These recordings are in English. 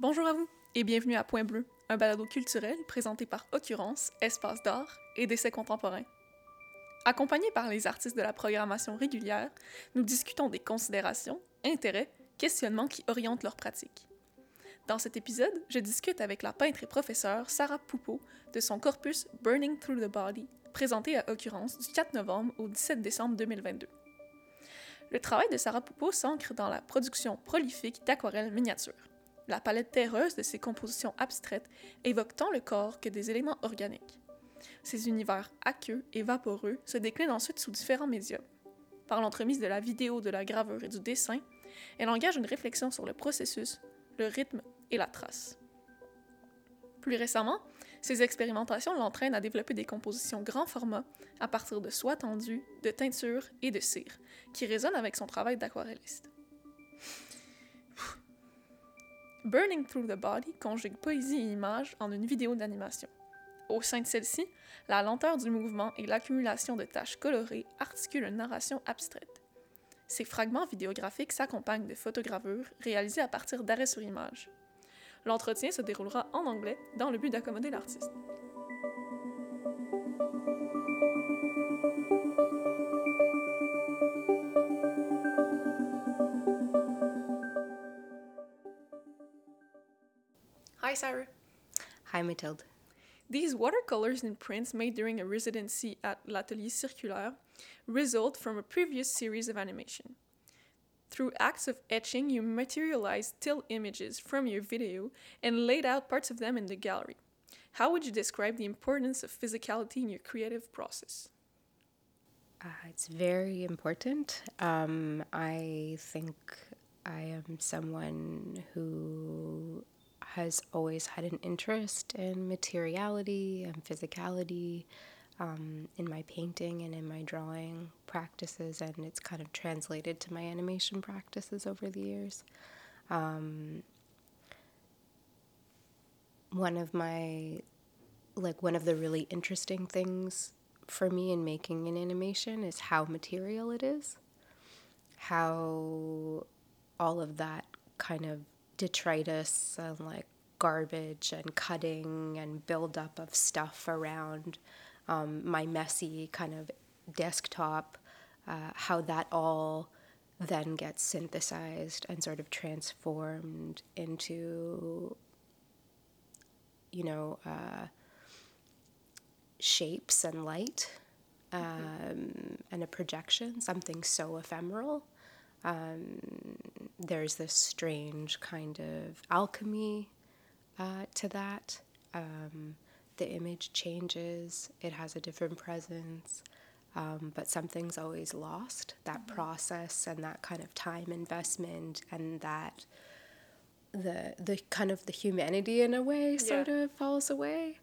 Bonjour à vous et bienvenue à Point Bleu, un balado culturel présenté par Occurrence, Espace d'art et d'essais contemporains. Accompagnés par les artistes de la programmation régulière, nous discutons des considérations, intérêts, questionnements qui orientent leur pratique. Dans cet épisode, je discute avec la peintre et professeure Sarah Poupeau de son corpus Burning Through the Body, présenté à Occurrence du 4 novembre au 17 décembre 2022. Le travail de Sarah Poupeau s'ancre dans la production prolifique d'aquarelles miniatures. La palette terreuse de ses compositions abstraites évoque tant le corps que des éléments organiques. Ces univers aqueux et vaporeux se déclinent ensuite sous différents médiums. Par l'entremise de la vidéo, de la gravure et du dessin, elle engage une réflexion sur le processus, le rythme et la trace. Plus récemment, ces expérimentations l'entraînent à développer des compositions grand format à partir de soie tendue, de teinture et de cire, qui résonnent avec son travail d'aquarelliste. Burning Through the Body conjugue poésie et image en une vidéo d'animation. Au sein de celle-ci, la lenteur du mouvement et l'accumulation de taches colorées articulent une narration abstraite. Ces fragments vidéographiques s'accompagnent de photogravures réalisées à partir d'arrêts sur image. L'entretien se déroulera en anglais dans le but d'accommoder l'artiste. Hi, Sarah. Hi, Mathilde. These watercolors and prints made during a residency at L'Atelier Circulaire result from a previous series of animation. Through acts of etching, you materialized still images from your video and laid out parts of them in the gallery. How would you describe the importance of physicality in your creative process? Uh, it's very important. Um, I think I am someone who has always had an interest in materiality and physicality um, in my painting and in my drawing practices, and it's kind of translated to my animation practices over the years. Um, one of my, like, one of the really interesting things for me in making an animation is how material it is, how all of that kind of detritus and like garbage and cutting and buildup of stuff around um, my messy kind of desktop, uh, how that all then gets synthesized and sort of transformed into, you know, uh, shapes and light um, and a projection, something so ephemeral. Um, there's this strange kind of alchemy uh, to that. Um, the image changes, it has a different presence, um, but something's always lost. That mm-hmm. process and that kind of time investment and that the the kind of the humanity in a way sort yeah. of falls away.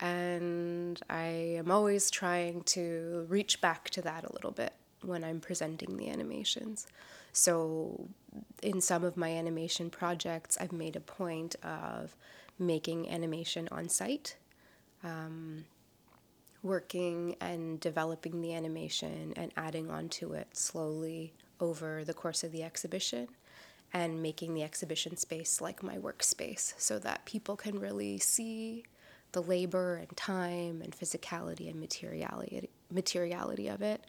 And I am always trying to reach back to that a little bit when I'm presenting the animations. So, in some of my animation projects, I've made a point of making animation on site, um, working and developing the animation and adding onto it slowly over the course of the exhibition and making the exhibition space like my workspace so that people can really see the labor and time and physicality and materiality materiality of it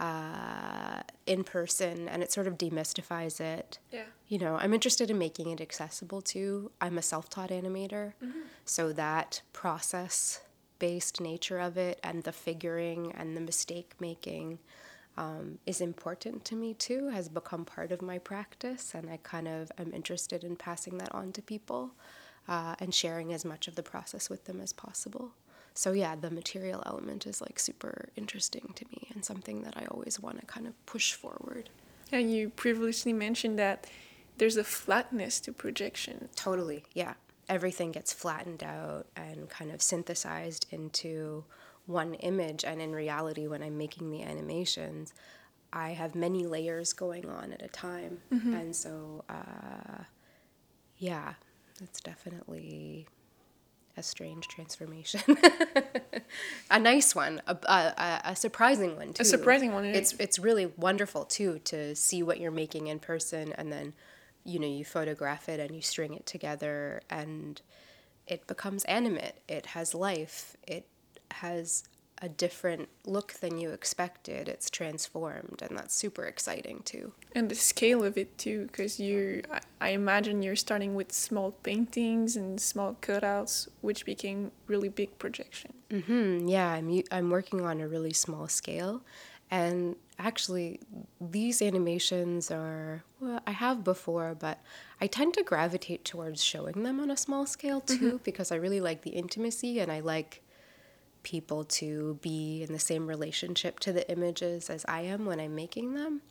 uh, in person and it sort of demystifies it. Yeah. You know, I'm interested in making it accessible too. I'm a self taught animator, mm-hmm. so that process based nature of it and the figuring and the mistake making um, is important to me too, has become part of my practice, and I kind of am interested in passing that on to people uh, and sharing as much of the process with them as possible so yeah, the material element is like super interesting to me and something that I always want to kind of push forward. And you previously mentioned that there's a flatness to projection. Totally, yeah. Everything gets flattened out and kind of synthesized into one image. And in reality, when I'm making the animations, I have many layers going on at a time. Mm-hmm. And so, uh, yeah, it's definitely a strange transformation. a nice one, a, a, a, surprising one too. A surprising one. It's it's really wonderful too to see what you're making in person and then you know you photograph it and you string it together and it becomes animate it has life it has a different look than you expected it's transformed and that's super exciting too and the scale of it too because you I, imagine you're starting with small paintings and small cutouts which became really big projection mm-hmm. yeah I'm, I'm working on a really small scale and actually, these animations are, well, I have before, but I tend to gravitate towards showing them on a small scale too, mm-hmm. because I really like the intimacy and I like people to be in the same relationship to the images as I am when I'm making them.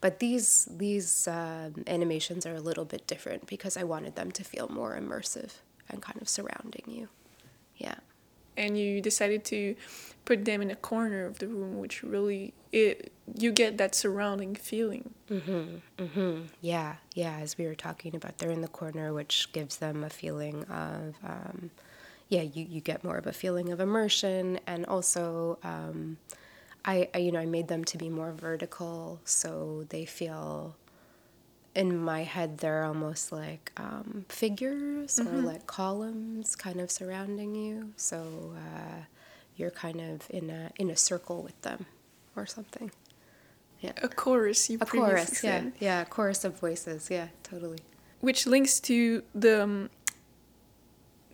But these these um, animations are a little bit different because I wanted them to feel more immersive and kind of surrounding you. Yeah and you decided to put them in a corner of the room which really it you get that surrounding feeling mhm mhm yeah yeah as we were talking about they're in the corner which gives them a feeling of um, yeah you, you get more of a feeling of immersion and also um, I, I you know i made them to be more vertical so they feel in my head they're almost like um, figures mm-hmm. or like columns kind of surrounding you. So uh, you're kind of in a in a circle with them or something. Yeah. A chorus you a chorus yeah. yeah a chorus of voices. Yeah totally. Which links to the um,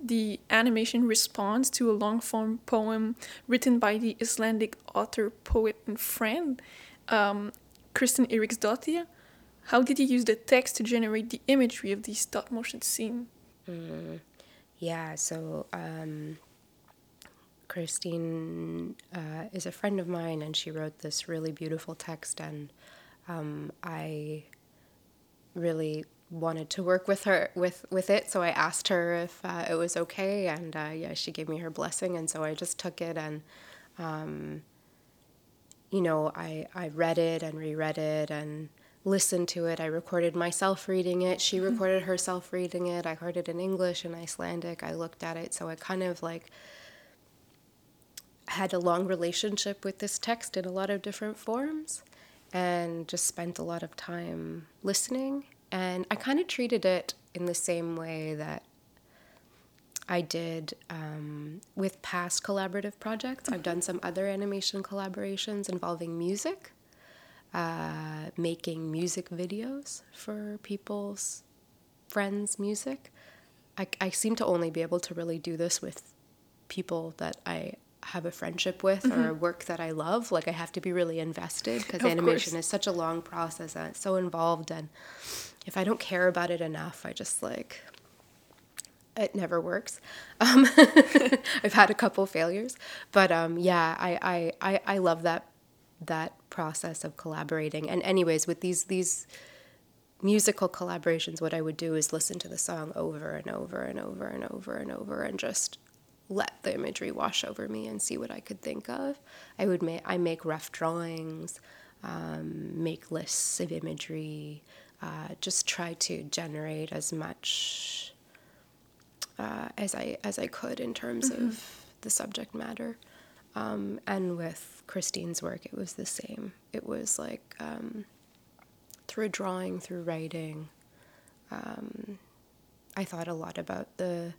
the animation response to a long form poem written by the Icelandic author, poet, and friend, um, Kristin Eiríksdóttir, how did you use the text to generate the imagery of the stop motion scene? Mm, yeah, so um, Christine uh, is a friend of mine, and she wrote this really beautiful text, and um, I really wanted to work with her with with it so i asked her if uh, it was okay and uh, yeah she gave me her blessing and so i just took it and um, you know i i read it and reread it and listened to it. I recorded myself reading it. She mm-hmm. recorded herself reading it. I heard it in English and Icelandic. I looked at it. So I kind of like had a long relationship with this text in a lot of different forms and just spent a lot of time listening. And I kind of treated it in the same way that I did um, with past collaborative projects. I've done some other animation collaborations involving music uh, making music videos for people's friends' music. I, I seem to only be able to really do this with people that I have a friendship with mm-hmm. or work that I love. Like I have to be really invested because animation course. is such a long process and it's so involved. And if I don't care about it enough, I just like it never works. Um, I've had a couple failures, but um, yeah, I, I, I, I love that that process of collaborating. And anyways, with these these musical collaborations, what I would do is listen to the song over and over and over and over and over and just let the imagery wash over me and see what I could think of. I would make I make rough drawings, um, make lists of imagery, uh, just try to generate as much uh, as I as I could in terms mm-hmm. of the subject matter. Um, and with Christine's work, it was the same. It was like um, through drawing, through writing. Um, I thought a lot about the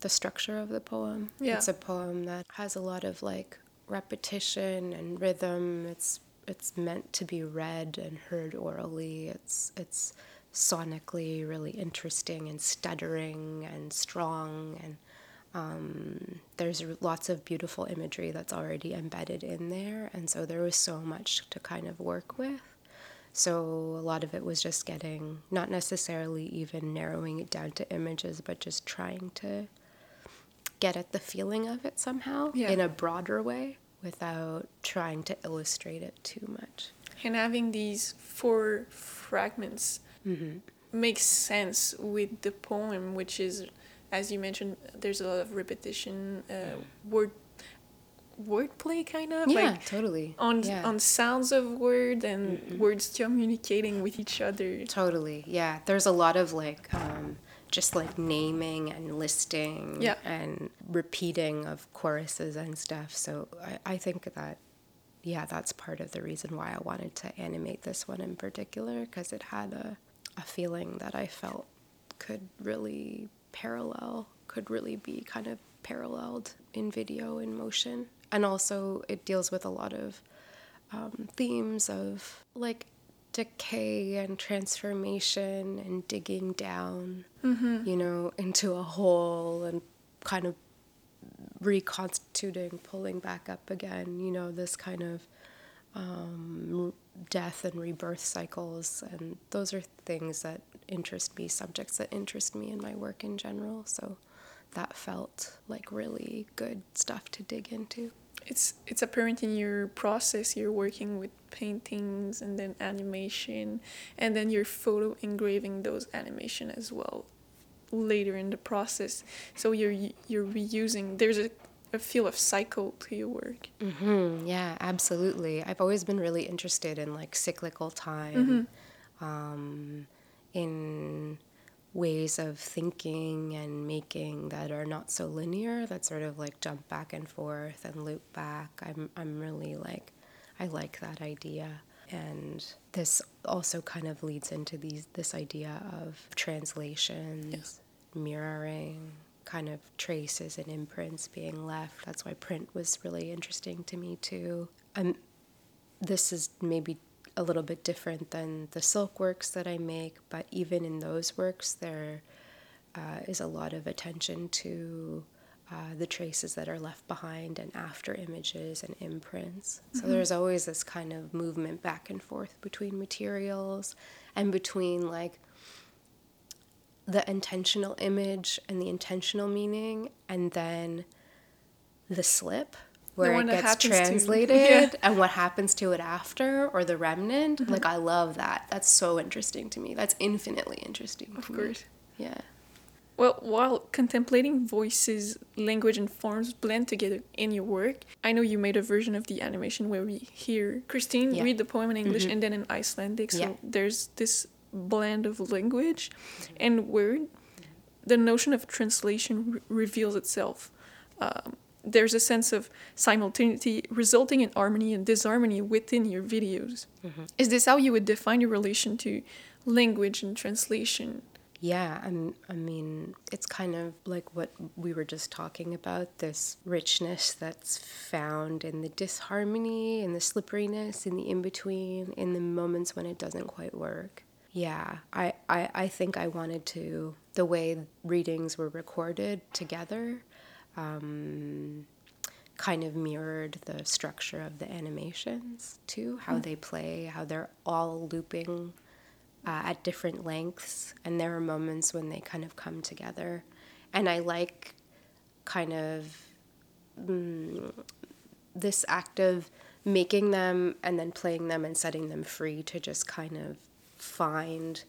the structure of the poem. Yeah. It's a poem that has a lot of like repetition and rhythm. It's it's meant to be read and heard orally. It's it's sonically really interesting and stuttering and strong and um, there's lots of beautiful imagery that's already embedded in there, and so there was so much to kind of work with. So a lot of it was just getting, not necessarily even narrowing it down to images, but just trying to get at the feeling of it somehow yeah. in a broader way without trying to illustrate it too much. And having these four fragments mm-hmm. makes sense with the poem, which is as you mentioned, there's a lot of repetition, uh, word wordplay kind of yeah like totally on yeah. on sounds of word and mm-hmm. words communicating with each other totally yeah there's a lot of like um, just like naming and listing yeah. and repeating of choruses and stuff so I, I think that yeah that's part of the reason why i wanted to animate this one in particular because it had a a feeling that I felt could really parallel, could really be kind of paralleled in video in motion. And also, it deals with a lot of um, themes of like decay and transformation and digging down, mm-hmm. you know, into a hole and kind of reconstituting, pulling back up again, you know, this kind of um, death and rebirth cycles. And those are things that interest me, subjects that interest me in my work in general. So that felt like really good stuff to dig into. It's it's apparent in your process. You're working with paintings and then animation, and then you're photo engraving those animation as well later in the process. So you're you're reusing. There's a a feel of cycle to your work. Mm-hmm. Yeah, absolutely. I've always been really interested in like cyclical time, mm-hmm. um, in ways of thinking and making that are not so linear. That sort of like jump back and forth and loop back. I'm I'm really like, I like that idea. And this also kind of leads into these this idea of translations, mirroring kind of traces and imprints being left. That's why print was really interesting to me too. Um, this is maybe a little bit different than the silk works that I make, but even in those works, there uh, is a lot of attention to uh, the traces that are left behind and after images and imprints. So mm-hmm. there's always this kind of movement back and forth between materials and between like the intentional image and the intentional meaning, and then the slip where it gets translated yeah. and what happens to it after or the remnant. Mm-hmm. Like I love that. That's so interesting to me. That's infinitely interesting. Of course. Me. Yeah. Well, while contemplating voices, language, and forms blend together in your work, I know you made a version of the animation where we hear Christine yeah. read the poem in English mm-hmm. and then in Icelandic. So yeah. there's this blend of language and word, the notion of translation re- reveals itself. Um, there's a sense of simultaneity resulting in harmony and disharmony within your videos. Mm-hmm. Is this how you would define your relation to language and translation? Yeah, I'm, I mean, it's kind of like what we were just talking about this richness that's found in the disharmony and the slipperiness in the in between, in the moments when it doesn't quite work yeah, I, I, I think I wanted to, the way readings were recorded together, um, kind of mirrored the structure of the animations too, how mm. they play, how they're all looping uh, at different lengths. And there are moments when they kind of come together. And I like kind of mm, this act of making them and then playing them and setting them free to just kind of find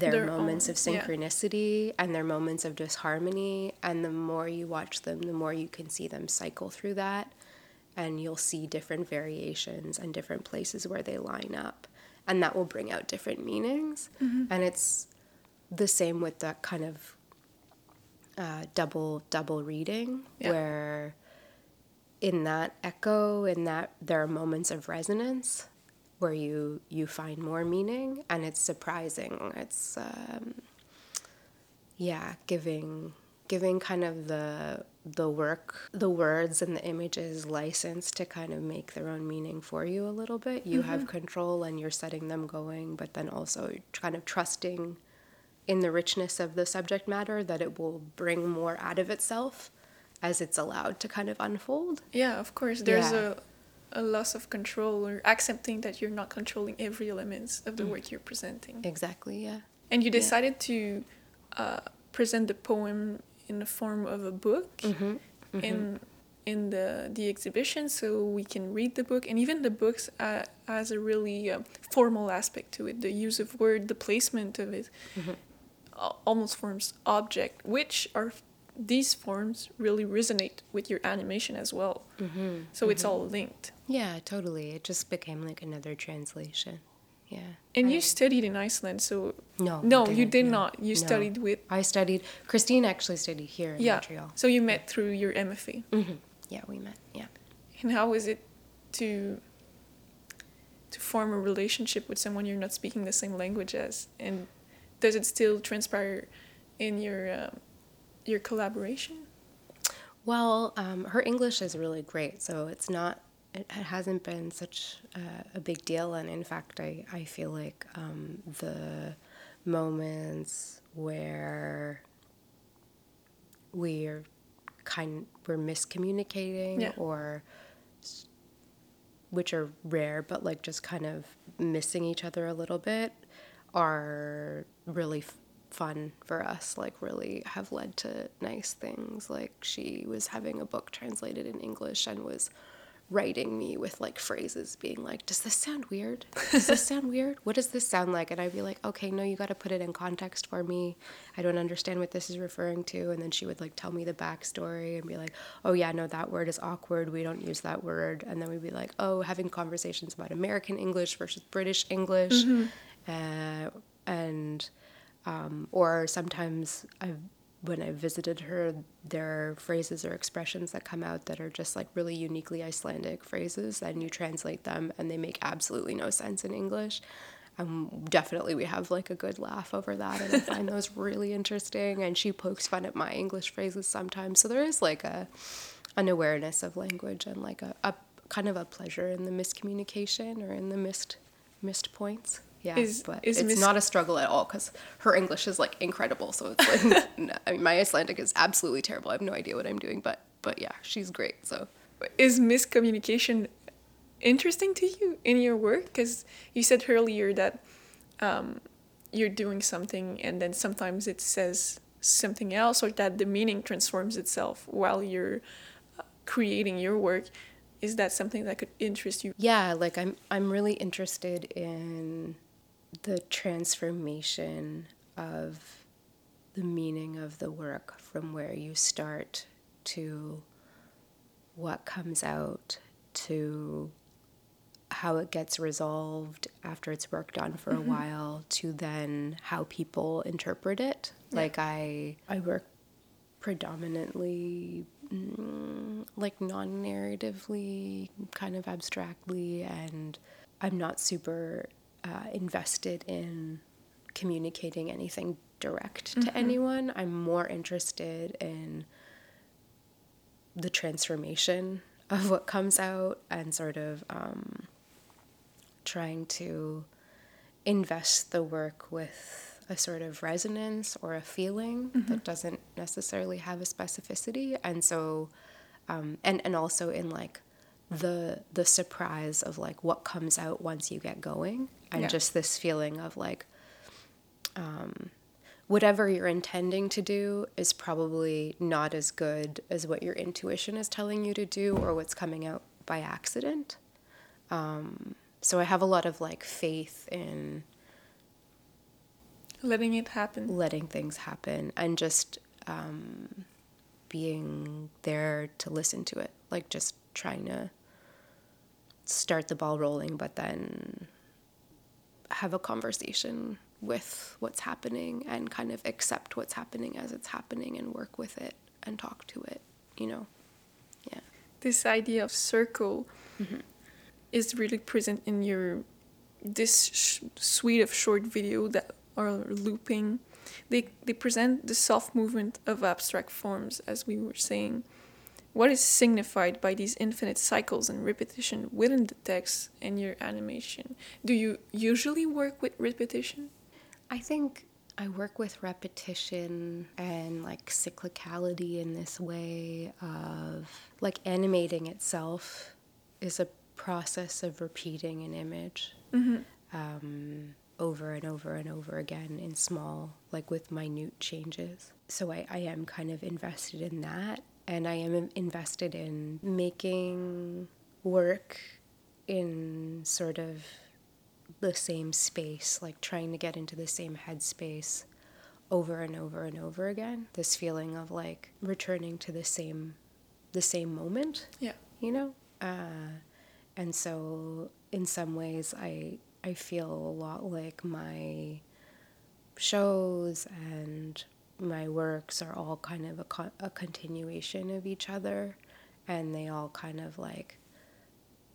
their, their moments own, of synchronicity yeah. and their moments of disharmony. And the more you watch them, the more you can see them cycle through that. And you'll see different variations and different places where they line up. And that will bring out different meanings. Mm-hmm. And it's the same with that kind of uh, double double reading yeah. where in that echo in that there are moments of resonance where you you find more meaning and it's surprising it's um, yeah giving giving kind of the the work the words and the images license to kind of make their own meaning for you a little bit you mm-hmm. have control and you're setting them going but then also kind of trusting in the richness of the subject matter that it will bring more out of itself as it's allowed to kind of unfold yeah of course there's yeah. a a loss of control or accepting that you're not controlling every element of the mm. work you're presenting. Exactly, yeah. And you decided yeah. to uh, present the poem in the form of a book mm-hmm. Mm-hmm. in in the the exhibition, so we can read the book, and even the books uh, has a really uh, formal aspect to it. The use of word, the placement of it, mm-hmm. almost forms object, which are these forms really resonate with your animation as well. Mm-hmm, so mm-hmm. it's all linked. Yeah, totally. It just became like another translation. Yeah. And I, you studied in Iceland, so no, no, you did no, not. You no. studied with. I studied. Christine actually studied here in yeah. Montreal. So you met through your MFA. Mm-hmm. Yeah, we met. Yeah. And how is it to to form a relationship with someone you're not speaking the same language as, and does it still transpire in your uh, your collaboration? Well, um, her English is really great, so it's not. It hasn't been such a, a big deal, and in fact, I I feel like um, the moments where we're kind we're miscommunicating Yeah. or which are rare but like just kind of missing each other a little bit are really fun for us like really have led to nice things. Like she was having a book translated in english and was writing me with like phrases being like does this sound weird? Does this sound weird? What does this sound like? And i'd be like okay no you got to put it in context for me. I don't understand what this is referring to. And then she would like tell me the backstory and be like oh yeah no that word is awkward. We don't use that word. And then we'd be like oh having conversations about american english versus british english. Uh, and um, or sometimes I've when I visited her, there are phrases or expressions that come out that are just like really uniquely Icelandic phrases, and you translate them, and they make absolutely no sense in English. Um, definitely, we have like a good laugh over that, and I find those really interesting. And she pokes fun at my English phrases sometimes, so there is like a an awareness of language and like a, a kind of a pleasure in the miscommunication or in the missed missed points. Yeah, Is- but is it's mis- not a struggle at all because her English is like incredible. So it's like, no, I mean, my Icelandic is absolutely terrible. I have no idea what I'm doing, but but yeah, she's great. So Is miscommunication interesting to you in your work? Because you said earlier that um, you're doing something and then sometimes it says something else or that the meaning transforms itself while you're uh, creating your work. Is that something that could interest you? yeah, like I'm I'm really interested in the transformation of the meaning of the work from where you start to what comes out to how it gets resolved after it's worked on for a while to then how people interpret it. Like I I work predominantly mm, like non-narratively, kind of abstractly and I'm not super uh, invested in communicating anything direct to anyone. I'm more interested in the transformation of what comes out and sort of um, trying to invest the work with a sort of resonance or a feeling that doesn't necessarily have a specificity. And so um, and and also in like the the surprise of like what comes out once you get going and Yeah. just this feeling of like um, whatever you're intending to do is probably not as good as what your intuition is telling you to do or what's coming out by accident. Um, so I have a lot of like faith in Letting it happen. letting things happen and just um, being there to listen to it, like just trying to start the ball rolling, but then have a conversation with what's happening and kind of accept what's happening as it's happening and work with it and talk to it, you know? Yeah. This idea of circle mm-hmm. is really present in your this sh- suite of short video that are looping. They they present the soft movement of abstract forms, as we were saying. What is signified by these infinite cycles and repetition within the text and your animation? Do you usually work with repetition? I think I work with repetition and like cyclicality in this way of like animating itself is a process of repeating an image um, over and over and over again in small, like with minute changes. So I, I am kind of invested in that. And I am invested in making work in sort of the same space, like trying to get into the same headspace over and over and over again. This feeling of like returning to the same the same moment Yeah. you know uh, and so in some ways i i feel a lot like my shows and my works are all kind of a, a continuation of each other and they all kind of like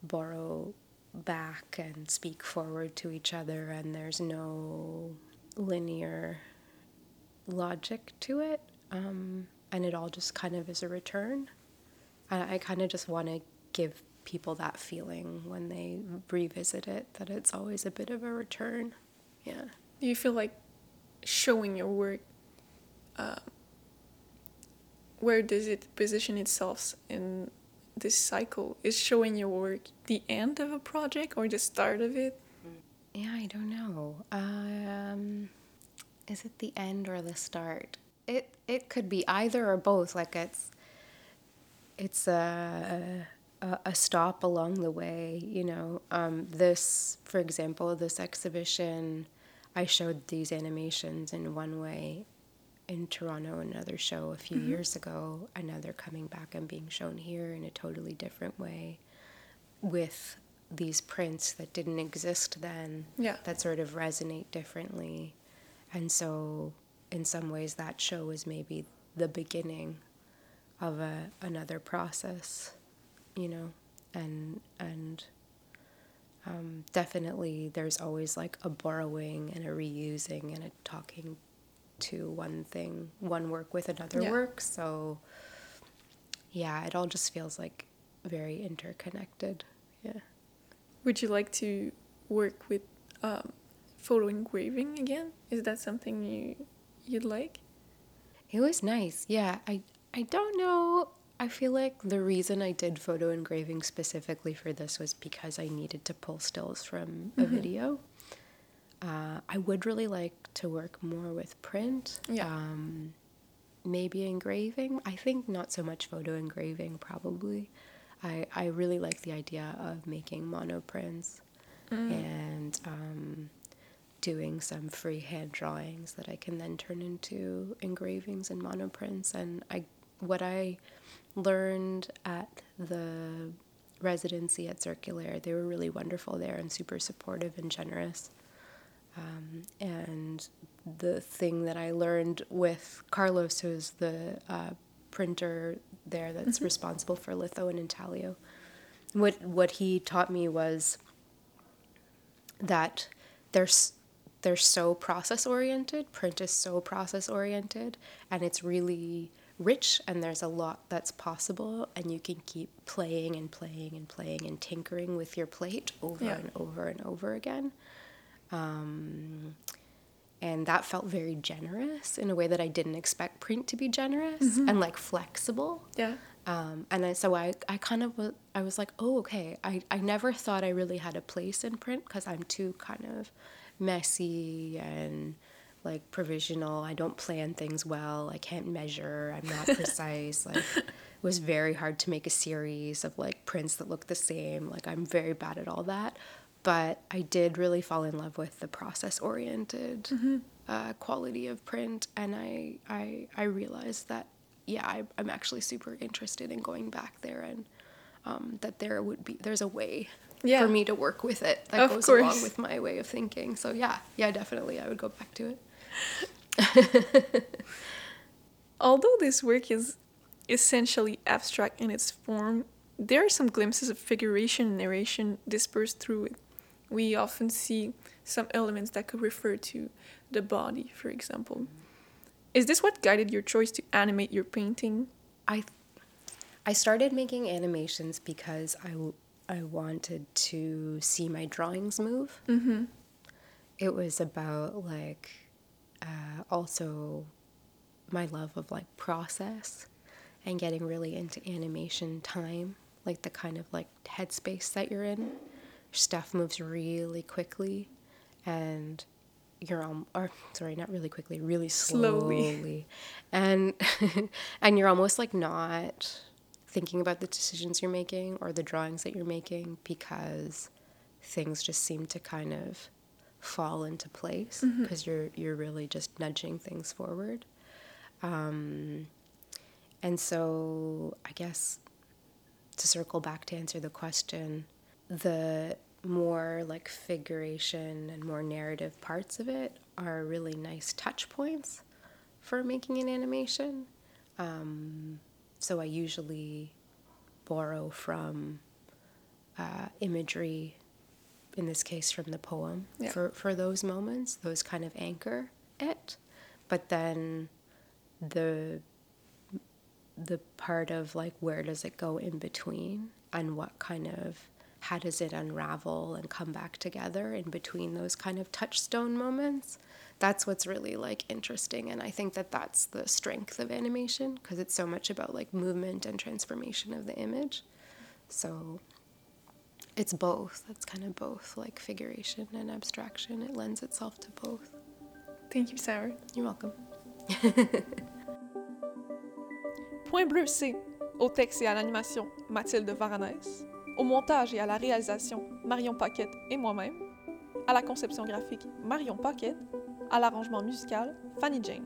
borrow back and speak forward to each other and there's no linear logic to it, um, and it all just kind of is a return. I, I kind of just want to give people that feeling when they revisit it that it's always a bit of a return. Yeah. You feel like showing your work? Uh, where does it position itself in this cycle? Is showing your work the end of a project or the start of it? Yeah, I don't know. Um, is it the end or the start? It it could be either or both. Like it's it's a a, a stop along the way. You know, um, this, for example, this exhibition, I showed these animations in one way in Toronto, another show a few mm-hmm. years ago, and now they're coming back and being shown here in a totally different way with these prints that didn't exist then yeah. that sort of resonate differently. And so, in some ways, that show is maybe the beginning of a, another process, you know, and and um, definitely there's always like a borrowing and a reusing and a talking to one thing, one work with another yeah. work. So yeah, it all just feels like very interconnected. Yeah. Would you like to work with um, photo engraving again? Is that something you you'd like? It was nice. Yeah, I I don't know. I feel like the reason I did photo engraving specifically for this was because I needed to pull stills from a mm-hmm. video. Uh, I would really like to work more with print. Yeah. Um, maybe engraving. I think not so much photo engraving, probably. I, I really like the idea of making monoprints mm. and um, doing some freehand drawings that I can then turn into engravings and monoprints. And I what I learned at the residency at Circulaire, they were really wonderful there and super supportive and generous. Um, and the thing that I learned with Carlos, who's the uh, printer there that's mm-hmm. responsible for litho and intaglio, what what he taught me was that there's they're so process oriented. Print is so process oriented, and it's really rich and there's a lot that's possible and you can keep playing and playing and playing and tinkering with your plate over yeah. and over and over again um, and that felt very generous in a way that I didn't expect print to be generous mm-hmm. and like flexible. Yeah. Um, and I, so I, I kind of was, I was like, oh, okay. I, I never thought I really had a place in print because I'm too kind of messy and like provisional. I don't plan things well. I can't measure. I'm not precise. like, it was very hard to make a series of like prints that look the same. Like, I'm very bad at all that but I did really fall in love with the process oriented mm-hmm. uh, quality of print, and I I I realized that yeah I, I'm actually super interested in going back there and um, that there would be there's a way yeah. for me to work with it that of goes course. along with my way of thinking. So yeah, yeah, definitely I would go back to it. Although this work is essentially abstract in its form, there are some glimpses of figuration and narration dispersed through it we often see some elements that could refer to the body, for example. Is this what guided your choice to animate your painting? I I started making animations because I, I wanted to see my drawings move. Mm-hmm. It was about like uh, also my love of like process and getting really into animation time, like the kind of like headspace that you're in stuff moves really quickly and you're um or sorry not really quickly really slowly, slowly. and and you're almost like not thinking about the decisions you're making or the drawings that you're making because things just seem to kind of fall into place because mm-hmm. you're you're really just nudging things forward um, and so i guess to circle back to answer the question the more like figuration and more narrative parts of it are really nice touch points for making an animation. Um, so I usually borrow from uh, imagery in this case from the poem Yeah. for for those moments those kind of anchor it but then the the part of like where does it go in between and what kind of how does it unravel and come back together in between those kind of touchstone moments? That's what's really like interesting and i think that that's the strength of animation because it's so much about like movement and transformation of the image. So it's both. That's kind of both like figuration and abstraction. It lends itself to both. Thank you, Sarah. you're welcome. Point bleu, c'est au texte et à l'animation Mathilde Varanès, au montage et à la réalisation Marion Paquette et moi-même, à la conception graphique Marion Paquette, à l'arrangement musical Fanny Jane.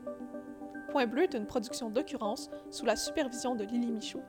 Point bleu est une production d'occurrence sous la supervision de Lily Michaud.